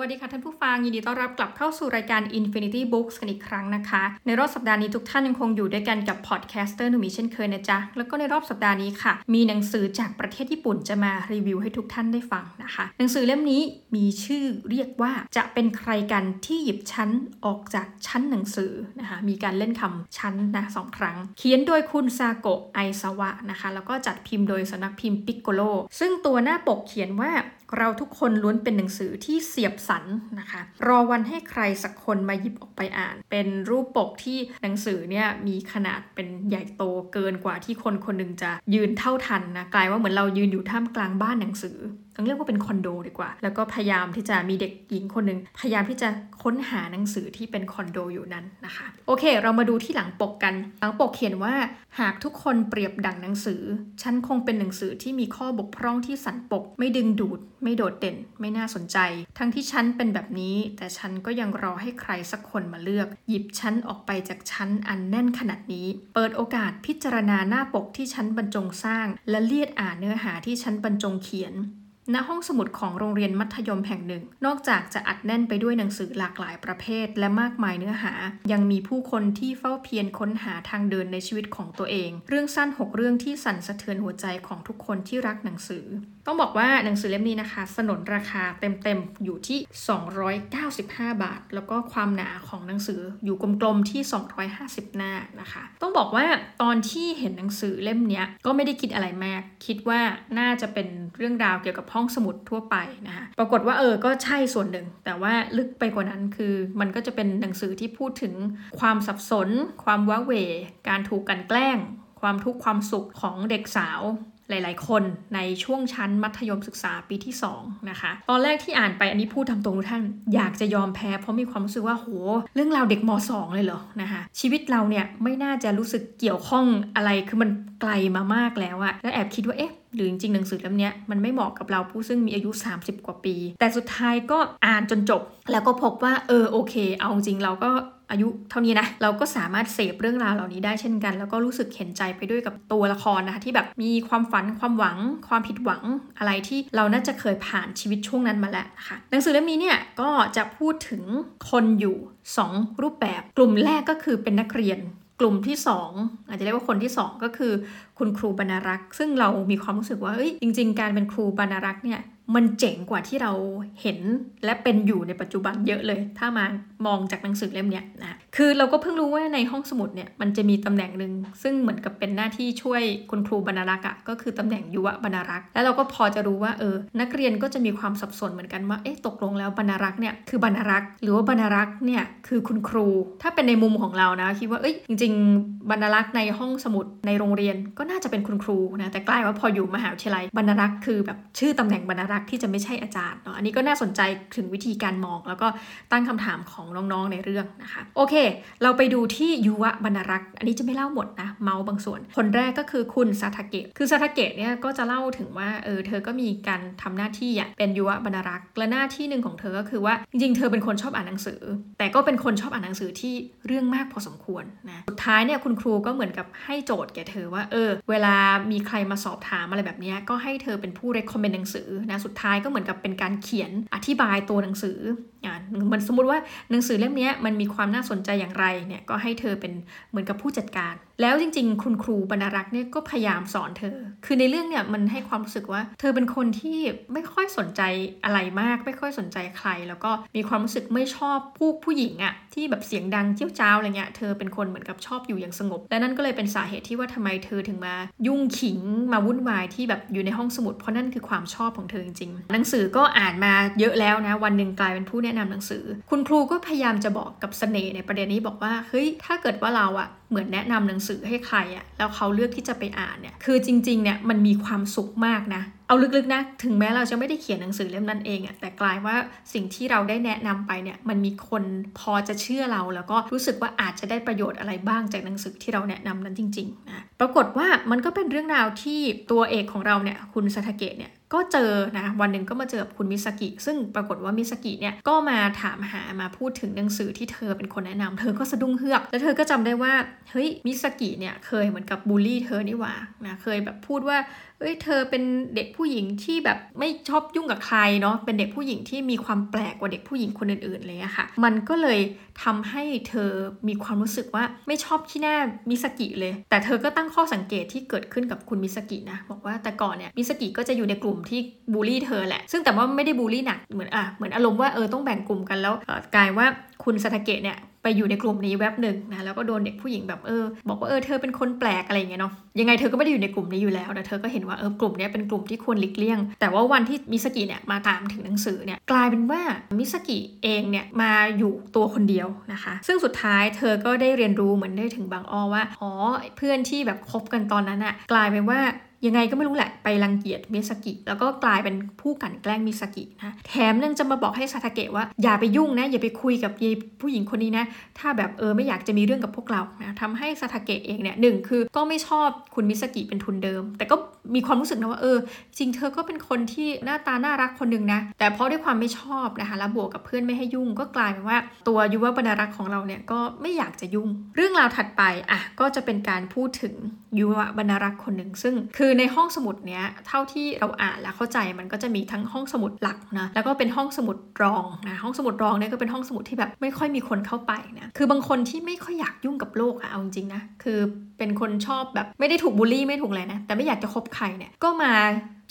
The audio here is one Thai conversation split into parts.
วัสดีค่ะท่านผู้ฟังยินดีต้อนรับกลับเข้าสู่รายการ Infinity Books กันอีกครั้งนะคะ ในรอบสัปดาห์นี้ทุกท่านยังคงอยู่ด้วยกันกับ podcaster หนุ่มีเช่นเคยนะจ๊ะ แล้วก็ในรอบสัปดาห์นี้ค่ะ มีหนังสือจากประเทศญี่ปุ่นจะมารีวิวให้ทุกท่านได้ฟังนะคะ หนังสือเล่มนี้มีชื่อเรียกว่าจะเป็นใครกันที่หยิบฉันออกจากชั้นหนังสือนะคะมีการเล่นคำชั้นนะสองครั้ง เขียนโดยคุณซาโกะไอซาวะนะคะแล้วก็จัดพิมพ์โดยสำนักพิมพ์ปิกโกโลซึ่งตัวหน้าปกเขียนว่า เราทุกคนล้วนเป็นหนังสือที่เสียบสันนะคะ รอวันให้ใครสักคนมาหยิบออกไปอ่าน เป็นรูปปกที่หนังสือเนี่ยมีขนาดเป็นใหญ่โตเกินกว่าที่คนคนหนึ่งจะยืนเท่าทันนะกลายว่าเหมือนเรายืนอยู่ท่ามกลางบ้านหนังสือเรียกว่าเป็นคอนโดดีกว่า แล้วก็พยายามที่จะมีเด็กหญิงคนหนึ่งพยายามที่จะค้นหาหนังสือที่เป็นคอนโดอยู่นั้นนะคะ โอเค เรามาดูที่หลังปกกัน หลังปกเขียนว่า หากทุกคนเปรียบดั่งหนังสือ ฉันคงเป็นหนังสือที่มีข้อบกพร่องที่สันปก ไม่ดึงดูด ไม่โดดเด่น ไม่น่าสนใจ ทั้งที่ฉันเป็นแบบนี้ แต่ฉันก็ยังรอให้ใครสักคนมาเลือก หยิบฉันออกไปจากชั้นอันแน่นขนาดนี้ เปิดโอกาสพิจารณาหน้าปกที่ฉันบรรจงสร้าง และเลียดอ่านเนื้อหาที่ฉันบรรจงเขียน ณห้องสมุดของโรงเรียนมัธยมแห่งหนึ่ง นอกจากจะอัดแน่นไปด้วยหนังสือหลากหลายประเภท และมากมายเนื้อหา ยังมีผู้คนที่เฝ้าเพียรค้นหาทางเดินในชีวิตของตัวเอง เรื่องสั้น 6 เรื่องที่สั่นสะเทือนหัวใจของทุกคนที่รักหนังสือต้องบอกว่าหนังสือเล่มนี้นะคะ สนนราคาเต็มๆ อยู่ที่ 295 บาท แล้วก็ความหนาของหนังสืออยู่กลมๆที่ 250 หน้านะคะ ต้องบอกว่าตอนที่เห็นหนังสือเล่มนี้ก็ไม่ได้คิดอะไรมาก คิดว่าน่าจะเป็นเรื่องราวเกี่ยวกับห้องสมุดทั่วไปนะคะปรากฏว่าเออก็ใช่ส่วนหนึ่ง แต่ว่าลึกไปกว่านั้นคือมันก็จะเป็นหนังสือที่พูดถึงความสับสน ความว้าเหวการถูกกันแกล้งความทุกข์ความสุขของเด็กสาว หลายๆ คนในช่วงชั้นมัธยมศึกษาปีที่2นะคะ ตอนแรกที่อ่านไปอันนี้พูดทำตรงทุกท่าน อยากจะยอมแพ้เพราะมีความรู้สึกว่าโห เรื่องราวเด็กม .2 เลยเหรอนะคะชีวิตเราเนี่ยไม่น่าจะรู้สึกเกี่ยวข้องอะไรคือมัน ไกลมามากแล้วอะแล้วแอบคิดว่าเอ๊ะหรือจริงๆหนังสือเล่มนี้มันไม่เหมาะกับเราผู้ซึ่งมีอายุ 30 กว่าปี แต่สุดท้ายก็อ่านจนจบ แล้วก็พบว่าเออโอเค เอาจริงเราก็อายุเท่านี้นะเราก็สามารถเสพเรื่องราวเหล่านี้ได้เช่นกัน แล้วก็รู้สึกเห็นใจไปด้วยกับตัวละครนะคะที่แบบมีความฝันความหวัง ความผิดหวังอะไรที่เราน่าจะเคยผ่านชีวิตช่วงนั้นมาแล้วนะคะหนังสือเล่มนี้เนี่ยก็จะพูดถึงคนอยู่ 2 รูปแบบ กลุ่มแรกก็คือเป็นนักเรียน กลุ่มที่ 2 อาจจะเรียกว่าคนที่ 2 ก็คือคุณครูบรรรักษ์ซึ่งเรามีความรู้สึกว่าเอ้ยจริง ๆ การเป็นครูบรรรักษ์เนี่ย มันเจ๋งกว่าที่เราเห็นและเป็นอยู่ในปัจจุบันเยอะเลย ถ้ามามองจากหนังสือเล่มนี้นะคือเราก็เพิ่งรู้ว่าในห้องสมุดเนี่ยมันจะมีตำแหน่งหนึ่งซึ่งเหมือนกับเป็นหน้าที่ช่วยคุณครูบรรณารักษ์อะก็คือตำแหน่งยุวบรรณารักษ์แล้วเราก็พอจะรู้ว่าเออนักเรียนก็จะมีความสับสนเหมือนกันว่าเอ๊ะตกลงแล้วบรรณารักษ์เนี่ยคือบรรณารักษ์หรือว่าบรรณารักษ์เนี่ยคือคุณครู ถ้าเป็นในมุมของเรานะคิดว่าเอ้ยจริง ๆ บรรณารักษ์ในห้องสมุดในโรงเรียนก็น่าจะเป็นคุณครูนะแต่กลายว่าพออยู่มหาวิทยาลัยบรรณารักษ์คือแบบชื่อตำแหน่งบรรณารักษ์ที่จะไม่ใช่อาจารย์เนาะอันนี้ก็น่าสนใจถึงวิธีการมอง แล้วก็ตั้งคำถามของน้องๆในเรื่องนะคะ โอเค เราไปดูที่ยุวบรรรักษ์อันนี้จะไม่เล่าหมดนะเมาบางส่วน คนแรกก็คือคุณซาทาเกะคือซาทาเกะเนี่ยก็จะเล่าถึงว่าเออเธอก็มีการทำหน้าที่อะเป็นยุวบรรรักษ์และหน้าที่หนึ่งของเธอก็คือว่าจริงๆเธอเป็นคนชอบอ่านหนังสือ แต่ก็เป็นคนชอบอ่านหนังสือที่เรื่องมากพอสมควรนะสุดท้ายเนี่ยคุณครูก็เหมือนกับให้โจทย์แก่เธอว่าเออ เวลามีใครมาสอบถามอะไรแบบนี้ก็ให้เธอเป็นผู้ recommend หนังสือนะสุดท้ายก็เหมือนกับเป็นการเขียนอธิบายตัวหนังสืออ่าเหมือนสมมุติว่าหนังสือเล่มนี้มันมีความน่าสนใจอย่างไรเนี่ยก็ให้เธอเป็นเหมือนกับผู้จัดการ แล้วจริง ๆ คุณครูบรรณรักษ์เนี่ยก็พยายามสอนเธอ คือในเรื่องเนี่ยมันให้ความรู้สึกว่า เธอเป็นคนที่ไม่ค่อยสนใจอะไรมาก ไม่ค่อยสนใจใคร แล้วก็มีความรู้สึกไม่ชอบผู้ผู้หญิงอะที่แบบเสียงดังเจี้ยวจ้าวอะไรเงี้ยเธอเป็นคนเหมือนกับชอบอยู่อย่างสงบ และนั่นก็เลยเป็นสาเหตุที่ว่าทำไมเธอถึงมา ยุ่งขิงมาวุ่นวายที่แบบอยู่ในห้องสมุดเพราะนั่นคือความชอบของเธอจริง ๆ หนังสือก็อ่านมาเยอะแล้วนะ วันหนึ่งกลายเป็นผู้แนะนำหนังสือ คุณครูก็พยายามจะบอกกับเสน่ห์ในประเด็นนี้บอกว่าเฮ้ยถ้าเกิดว่าเราอะเหมือนแนะนำหนังสือให้ใครอะแล้วเขาเลือกที่จะไปอ่านเนี่ยคือจริงๆเนี่ยมันมีความสุขมากนะเอาลึกๆนะถึงแม้เราจะไม่ได้เขียนหนังสือเล่มนั้นเองอะแต่กลายว่าสิ่งที่เราได้แนะนำไปเนี่ยมันมีคนพอจะเชื่อเรา แล้วก็รู้สึกว่าอาจจะได้ประโยชน์อะไรบ้างจากหนังสือที่เราแนะนำนั้นจริงๆนะปรากฏว่ามันก็เป็นเรื่องราวที่ตัวเอกของเราเนี่ยคุณสทเกะเนี่ย ก็เจอนะวันหนึ่งก็มาเจอกับคุณมิสกิ ซึ่งปรากฏว่ามิสกิเนี่ยก็มาถามหามาพูดถึงหนังสือที่เธอเป็นคนแนะนำเธอก็สะดุ้งเฮือก แล้วเธอก็จำได้ว่าเฮ้ยมิสกิเนี่ยเคยเหมือนกับบูลลี่เธอนี่หว่านะเคยแบบพูดว่าเอ้ยเธอเป็นเด็กผู้หญิงที่แบบไม่ชอบยุ่งกับใครเนาะเป็นเด็กผู้หญิงที่มีความแปลกกว่าเด็กผู้หญิงคนอื่นๆเลยอะค่ะ มันก็เลยทำให้เธอมีความรู้สึกว่าไม่ชอบขี้หน้ามิสกิเลย แต่เธอก็ตั้งข้อสังเกตที่เกิดขึ้นกับคุณมิสกินะบอกว่าแต่ก่อนเนี่ยมิสกิก็จะอยู่ในกลุ่มที่บูลลี่เธอแหละ ซึ่งแต่ว่าไม่ได้บูลลี่หนักเหมือนอะเหมือนอารมณ์ว่าเออต้องแบ่งกลุ่มกันแล้วกลายว่า คุณสทาเกะเนี่ยไปอยู่ในกลุ่มนี้แวบหนึ่งนะแล้วก็โดนเด็กผู้หญิงแบบเออบอกว่าเออเธอเป็นคนแปลกอะไรอย่างเงี้ยเนาะยังไงเธอก็ไม่ได้อยู่ในกลุ่มนี้อยู่แล้วแต่เธอก็เห็นว่าเออกลุ่มนี้เป็นกลุ่มที่ควรหลีกเลี่ยง แต่ว่าวันที่มิสกิเนี่ยมาตามถึงหนังสือเนี่ยกลายเป็นว่ามิสกิเองเนี่ยมาอยู่ตัวคนเดียวนะคะ ซึ่งสุดท้ายเธอก็ได้เรียนรู้เหมือนได้ถึงบางอ้อว่าอ๋อเพื่อนที่แบบคบกันตอนนั้นอะกลายเป็นว่า ยังไงก็ไม่รู้แหละไปรังเกียจมิสกิ แล้วก็กลายเป็นผู้กลั่นแกล้งมิสกินะแถมยังจะมาบอกให้ซาทาเกะว่าอย่าไปยุ่งนะอย่าไปคุยกับยผู้หญิงคนนี้นะ ถ้าแบบเออไม่อยากจะมีเรื่องกับพวกเรานะทำให้ซาทาเกะเองเนี่ยหนึ่งคือก็ไม่ชอบคุณมิสกิเป็นทุนเดิม แต่ก็มีความรู้สึกนะว่าเออ จริงเธอก็เป็นคนที่หน้าตาน่ารักคนหนึ่งนะ แต่เพราะด้วยความไม่ชอบนะคะแล้วบวกกับเพื่อนไม่ให้ยุ่งก็กลายเป็นว่า ตัวยุวบรรณรักษ์ของเราเนี่ยก็ไม่อยากจะยุ่ง เรื่องราวถัดไปอะก็จะเป็นการพูดถึงยุวบรรณรักษ์คนหนึ่งซึ่งคือในห้องสมุดเนี้ยเท่าที่เราอ่านแล้วเข้าใจมันก็จะมีทั้งห้องสมุดหลักนะแล้วก็เป็นห้องสมุดรองนะห้องสมุดรองเนี่ยก็เป็นห้องสมุดที่แบบไม่ค่อยมีคนเข้าไปนะคือบางคนที่ไม่ค่อยอยากยุ่งกับโลกอะเอาจริงนะคือเป็นคนชอบแบบไม่ได้ถูกบูลลี่ไม่ถูกอะไรนะแต่ไม่อยากจะคบใครเนี่ยก็มา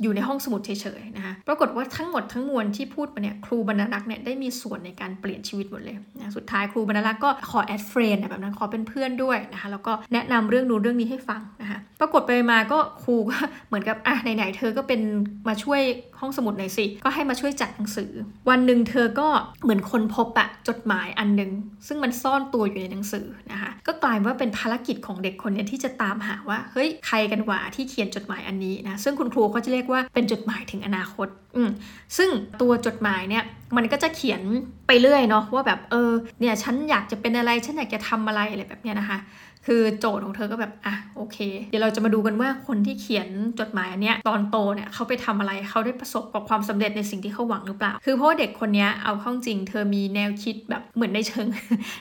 อยู่ในห้องสมุดเฉยๆนะคะปรากฏว่าทั้งหมดทั้งมวลที่พูดมาเนี่ยครูบรรณารักษ์เนี่ยได้มีส่วนในการเปลี่ยนชีวิตหมดเลยนะสุดท้ายครูบรรณารักษ์ก็ขอ add friend แบบนั้นขอเป็นเพื่อนด้วยนะคะแล้วก็แนะนำเรื่องนู้นเรื่องนี้ให้ฟังนะคะ ปรากฏไปมาก็ครูก็เหมือนกับอะไหนๆเธอก็เป็นมาช่วยห้องสมุดหน่อยสิ ก็ให้มาช่วยจัดหนังสือ วันหนึ่งเธอก็เหมือนคนพบอะจดหมายอันหนึ่งซึ่งมันซ่อนตัวอยู่ในหนังสือนะคะก็กลายว่าเป็นภารกิจของเด็กคนนี้ที่จะตามหาว่าเฮ้ยใครกันหว่าที่เขียนจดหมายอันนี้นะซึ่งคุณครูเขาจะเรียกว่าเป็นจดหมายถึงอนาคตอืมซึ่งตัวจดหมายเนี่ยมันก็จะเขียนไปเรื่อยเนาะว่าแบบเออเนี่ยฉันอยากจะเป็นอะไรฉันอยากจะทำอะไรอะไรแบบเนี้ยนะคะ คือโจทย์ของเธอก็แบบอะโอเค เดี๋ยวเราจะมาดูกันว่าคนที่เขียนจดหมายอันเนี้ยตอนโตเนี่ยเขาไปทำอะไรเขาได้ประสบกับความสำเร็จในสิ่งที่เขาหวังหรือเปล่า คือเพราะว่าเด็กคนนี้เอาเข้าจริง เธอมีแนวคิดแบบเหมือนในเชิง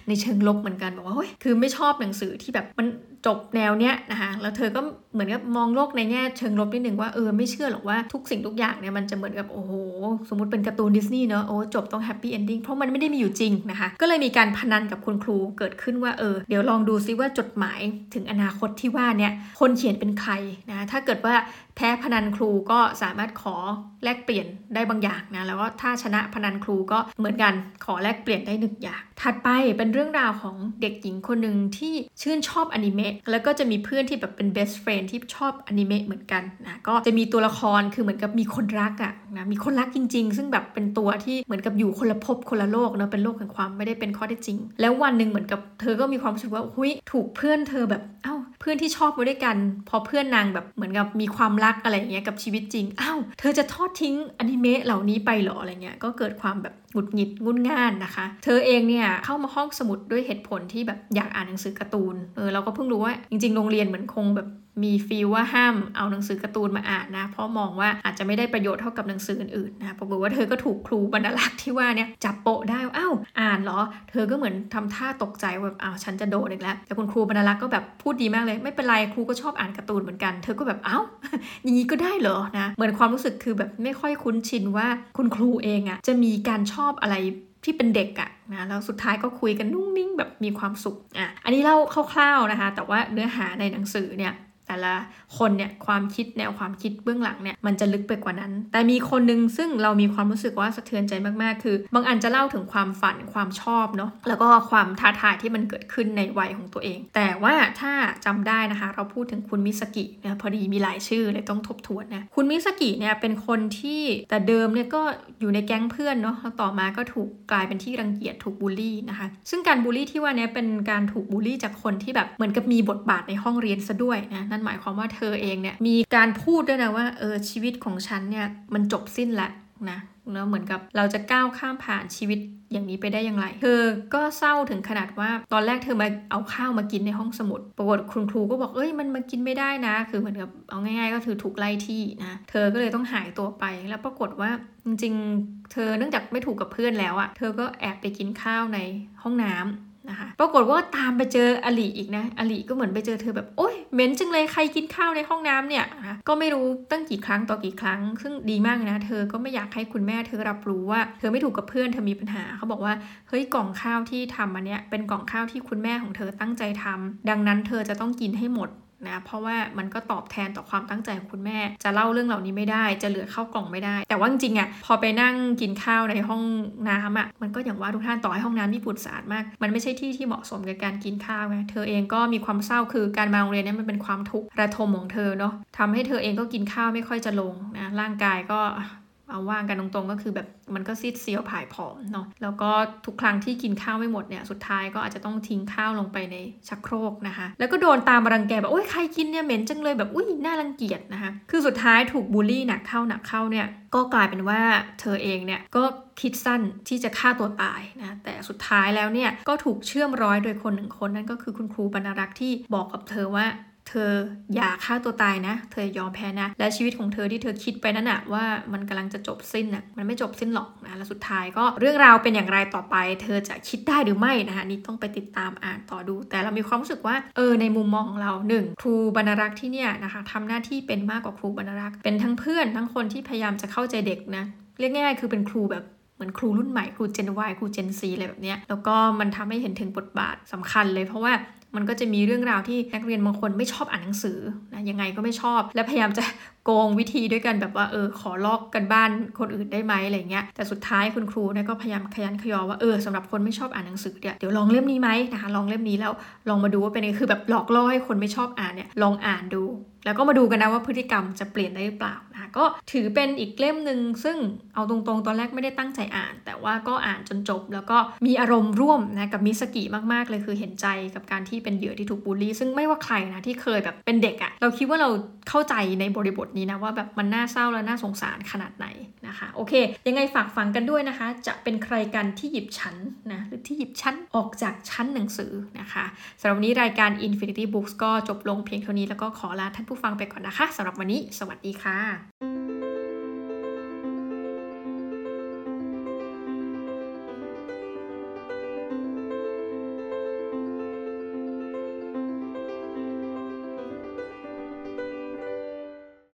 ในเชิงลบเหมือนกันบอกว่าเฮ้ยคือไม่ชอบหนังสือที่แบบมันจบแนวเนี้ยนะคะแล้วเธอก็เหมือนกับมองโลกในแง่เชิงลบนิดนึงว่าเออไม่เชื่อหรอกว่าทุกสิ่งทุกอย่างเนี่ยมันจะเหมือนกับโอ้โหสมมติเป็นการ์ตูนดิสนีย์เนอะโอ้จบต้อง happy ending เพราะมันไม่ได้มีอยู่จริงนะคะก็เลยมีการพนันกับคุณครูเกิดขึ้นว่าเออเดี๋ยวลองดูซิว่าจดหมายถึงอนาคตที่ว่าเนี่ยคนเขียนเป็นใครนะถ้าเกิดว่า พ้พนันครูก็สามารถขอแลกเปลี่ยนได้บางอย่างนะแล้วก็ถ้าชนะพนันครูก็เหมือนกันขอแลกเปลี่ยนได้หนึ่งอย่าง ถัดไปเป็นเรื่องราวของเด็กหญิงคนหนึ่งที่ชื่นชอบอนิเมะแล้วก็จะมีเพื่อนที่แบบเป็น best friend ที่ชอบอนิเมะเหมือนกันนะก็จะมีตัวละครคือเหมือนกับมีคนรักอะ่ะนะมีคนรักจริง ๆ ซึ่งแบบเป็นตัวที่เหมือนกับอยู่คนละภพคนละโลกเนาะเป็นโลกแห่งความไม่ได้เป็นข้อเท็จจริง แล้ววันหนึ่งเหมือนกับเธอก็มีความรู้สึกว่าหุยถูกเพื่อนเธอแบบ เพื่อนที่ชอบมาด้วยกัน พอเพื่อนนางแบบเหมือนกับมีความรักอะไรอย่างเงี้ยกับชีวิตจริงอ้าวเธอจะทอดทิ้งอนิเมะเหล่านี้ไปหรออะไรเงี้ยก็เกิดความแบบหงุดหงิดงุนง่านนะคะ เธอเองเนี่ยเข้ามาห้องสมุดด้วยเหตุผลที่แบบอยากอ่านหนังสือการ์ตูนเออเราก็เพิ่งรู้ว่าจริง ๆ โรงเรียนเหมือนคงแบบ มีฟีลว่าห้ามเอาหนังสือการ์ตูนมาอ่านนะ เพราะมองว่าอาจจะไม่ได้ประโยชน์เท่ากับหนังสืออื่นๆนะปรากฏว่าเธอก็ถูกครูบรรลักษ์ที่ว่าเนี่ยจับโปะได้อ้าวอ่านเหรอ เธอก็เหมือนทำท่าตกใจว่าอ้าวฉันจะโดนอีกแล้วแต่คุณครูบรรลักษ์ก็แบบพูดดีมากเลย ไม่เป็นไรครูก็ชอบอ่านการ์ตูนเหมือนกันเธอก็แบบอ้าวอย่างนี้ก็ได้เหรอนะเหมือนความรู้สึกคือแบบไม่ค่อยคุ้นชินว่าคุณครูเองอะ่ะจะมีการชอบอะไรที่เป็นเด็กอะนะแล้วสุดท้ายก็คุยกันนุ่งนิ่งแบบมีความสุขอะอันนี้เล่าคร่าวๆนะคะ แต่ว่าเนื้อหาในหนังสือเนี่ย แต่ละคนเนี่ยความคิดแนวความคิดเบื้องหลังเนี่ยมันจะลึกไปกว่านั้น แต่มีคนนึงซึ่งเรามีความรู้สึกว่าสะเทือนใจมากๆ คือ บางอันจะเล่าถึงความฝันความชอบเนาะแล้วก็ความท้าทายที่มันเกิดขึ้นในวัยของตัวเอง แต่ว่าถ้าจำได้นะคะ เราพูดถึงคุณมิสกิเนี่ยพอดีมีหลายชื่อเลยต้องทบทวนนะคุณมิสกิเนี่ยเป็นคนที่แต่เดิมเนี่ยก็อยู่ในแก๊งเพื่อนเนาะแล้วต่อมาก็ถูกกลายเป็นที่รังเกียจถูกบูลลี่นะคะซึ่งการบูลลี่ที่ว่านี้เป็นการถูกบูลลี่จากคนที่แบบเหมือนกับมีบทบาทในห้องเรียนซะด้วยนะนั่นหมายความว่าเธอเองเนี่ยมีการพูดด้วยนะว่าเออชีวิตของฉันเนี่ยมันจบสิ้นล้วนะแล้วเหมือนกับเราจะก้าวข้ามผ่านชีวิตอย่างนี้ไปได้อย่างไร เธอก็เศร้าถึงขนาดว่าตอนแรกเธอมาเอาข้าวมากินในห้องสมุด ปรากฏคุณครูก็บอกเอ้ยมันมากินไม่ได้นะ คือเหมือนกับเอาง่าย ๆ ก็คือถูกไล่ที่นะ เธอก็เลยต้องหายตัวไป แล้วปรากฏว่าจริงๆ เธอเนื่องจากไม่ถูกกับเพื่อนแล้วอะเธอก็แอบไปกินข้าวในห้องน้ำ นะคะปรากฏว่าตามไปเจออลีอีกนะอลีก็เหมือนไปเจอเธอแบบโอ๊ยเหม็นจังเลยใครกินข้าวในห้องน้ำเนี่ยนะก็ไม่รู้ตั้งกี่ครั้งต่อกี่ครั้ง ซึ่งดีมากนะ เธอก็ไม่อยากให้คุณแม่เธอรับรู้ว่า เธอไม่ถูกกับเพื่อนเธอมีปัญหาเขาบอกว่าเฮ้ยกล่องข้าวที่ทำอันเนี้ยเป็นกล่องข้าวที่คุณแม่ของเธอตั้งใจทำดังนั้นเธอจะต้องกินให้หมด นะเพราะว่ามันก็ตอบแทนต่อความตั้งใจของคุณแม่ จะเล่าเรื่องเหล่านี้ไม่ได้ จะเหลือเข้ากล่องไม่ได้ แต่ว่าจริงๆอะพอไปนั่งกินข้าวในห้องน้ำอะมันก็อย่างว่าทุกท่านต่อให้ห้องน้ำญี่ปุ่นสะอาดมาก มันไม่ใช่ที่ที่เหมาะสมกับการกินข้าวไงเธอเองก็มีความเศร้าคือการมาโรงเรียนนี่มันเป็นความทุกข์ระทมของเธอเนาะทำให้เธอเองก็กินข้าวไม่ค่อยจะลงนะร่างกายก็ เอาว่างกันตรงๆ ก็คือแบบมันก็ซีดเซียวผายผอมเนาะแล้วก็ทุกครั้งที่กินข้าวไม่หมดเนี่ยสุดท้ายก็อาจจะต้องทิ้งข้าวลงไปในชักโครกนะคะ แล้วก็โดนตามรังแกแบบโอ้ยใครกินเนี่ยเหม็นจังเลยแบบอุ้ยน่ารังเกียจนะคะ คือสุดท้ายถูกบูลลี่หนักเข้าหนักเข้าเนี่ยก็กลายเป็นว่าเธอเองเนี่ยก็คิดสั้นที่จะฆ่าตัวตายนะแต่สุดท้ายแล้วเนี่ยก็ถูกเชื่อมร้อยโดยคนหนึ่งคนนั่นก็คือคุณครูบรรรักษ์ที่บอกกับเธอว่า เธออย่าฆ่าตัวตายนะ เธอยอมแพ้นะ และชีวิตของเธอที่เธอคิดไปนั่นอะว่ามันกำลังจะจบสิ้นอะมันไม่จบสิ้นหรอกนะและสุดท้ายก็เรื่องราวเป็นอย่างไรต่อไป เธอจะคิดได้หรือไม่นะคะนี่ต้องไปติดตามอ่านต่อดู แต่เรามีความรู้สึกว่าเออในมุมมองของเราหนึ่งครูบรรรักษ์ที่เนี่ยนะคะทำหน้าที่เป็นมากกว่าครูบรรรักษ์เป็นทั้งเพื่อนทั้งคนที่พยายามจะเข้าใจเด็กนะเรียกง่ายๆคือเป็นครูแบบเหมือนครูรุ่นใหม่ครูเจน Y ครูเจน C อะไรแบบนี้แล้วก็มันทำให้เห็นถึงบทบาทสำคัญเลยเพราะว่า มันก็จะมีเรื่องราวที่นักเรียนบางคนไม่ชอบอ่านหนังสือนะยังไงก็ไม่ชอบ และพยายามจะโกงวิธีด้วยกันแบบว่าเออขอลอกกันบ้านคนอื่นได้ไหมอะไรเงี้ยแต่สุดท้ายคุณครูเนี่ยก็พยายามขยันขยอว่าเออสำหรับคนไม่ชอบอ่านหนังสือเนี่ยเดี๋ยวลองเล่มนี้ไหมนะคะลองเล่มนี้แล้วลองมาดูว่าเป็นไงคือแบบหลอกล่อให้คนไม่ชอบอ่านเนี่ยลองอ่านดู แล้วก็มาดูกันนะว่าพฤติกรรมจะเปลี่ยนได้หรือเปล่า ก็ถือเป็นอีกเล่มหนึ่งซึ่งเอาตรงๆ ตอนแรกไม่ได้ตั้งใจอ่าน แต่ว่าก็อ่านจนจบ แล้วก็มีอารมณ์ร่วมนะกับมิสกิมากๆเลยคือเห็นใจกับการที่เป็นเหยื่อที่ถูกบูลลี่ ซึ่งไม่ว่าใครนะที่เคยแบบเป็นเด็กอะเราคิดว่าเราเข้าใจในบริบทนี้นะว่าแบบมันน่าเศร้าและน่าสงสารขนาดไหนนะคะโอเค ยังไงฝากฟังกันด้วยนะคะ จะเป็นใครกันที่หยิบชั้นนะหรือที่หยิบชั้นออกจากชั้นหนังสือนะคะสำหรับวันนี้รายการ Infinity Books ก็จบลงเพียงเท่านี้แล้วก็ขอลาท่านผู้ฟังไปก่อนนะคะสำหรับวันนี้ สวัสดีค่ะ thank you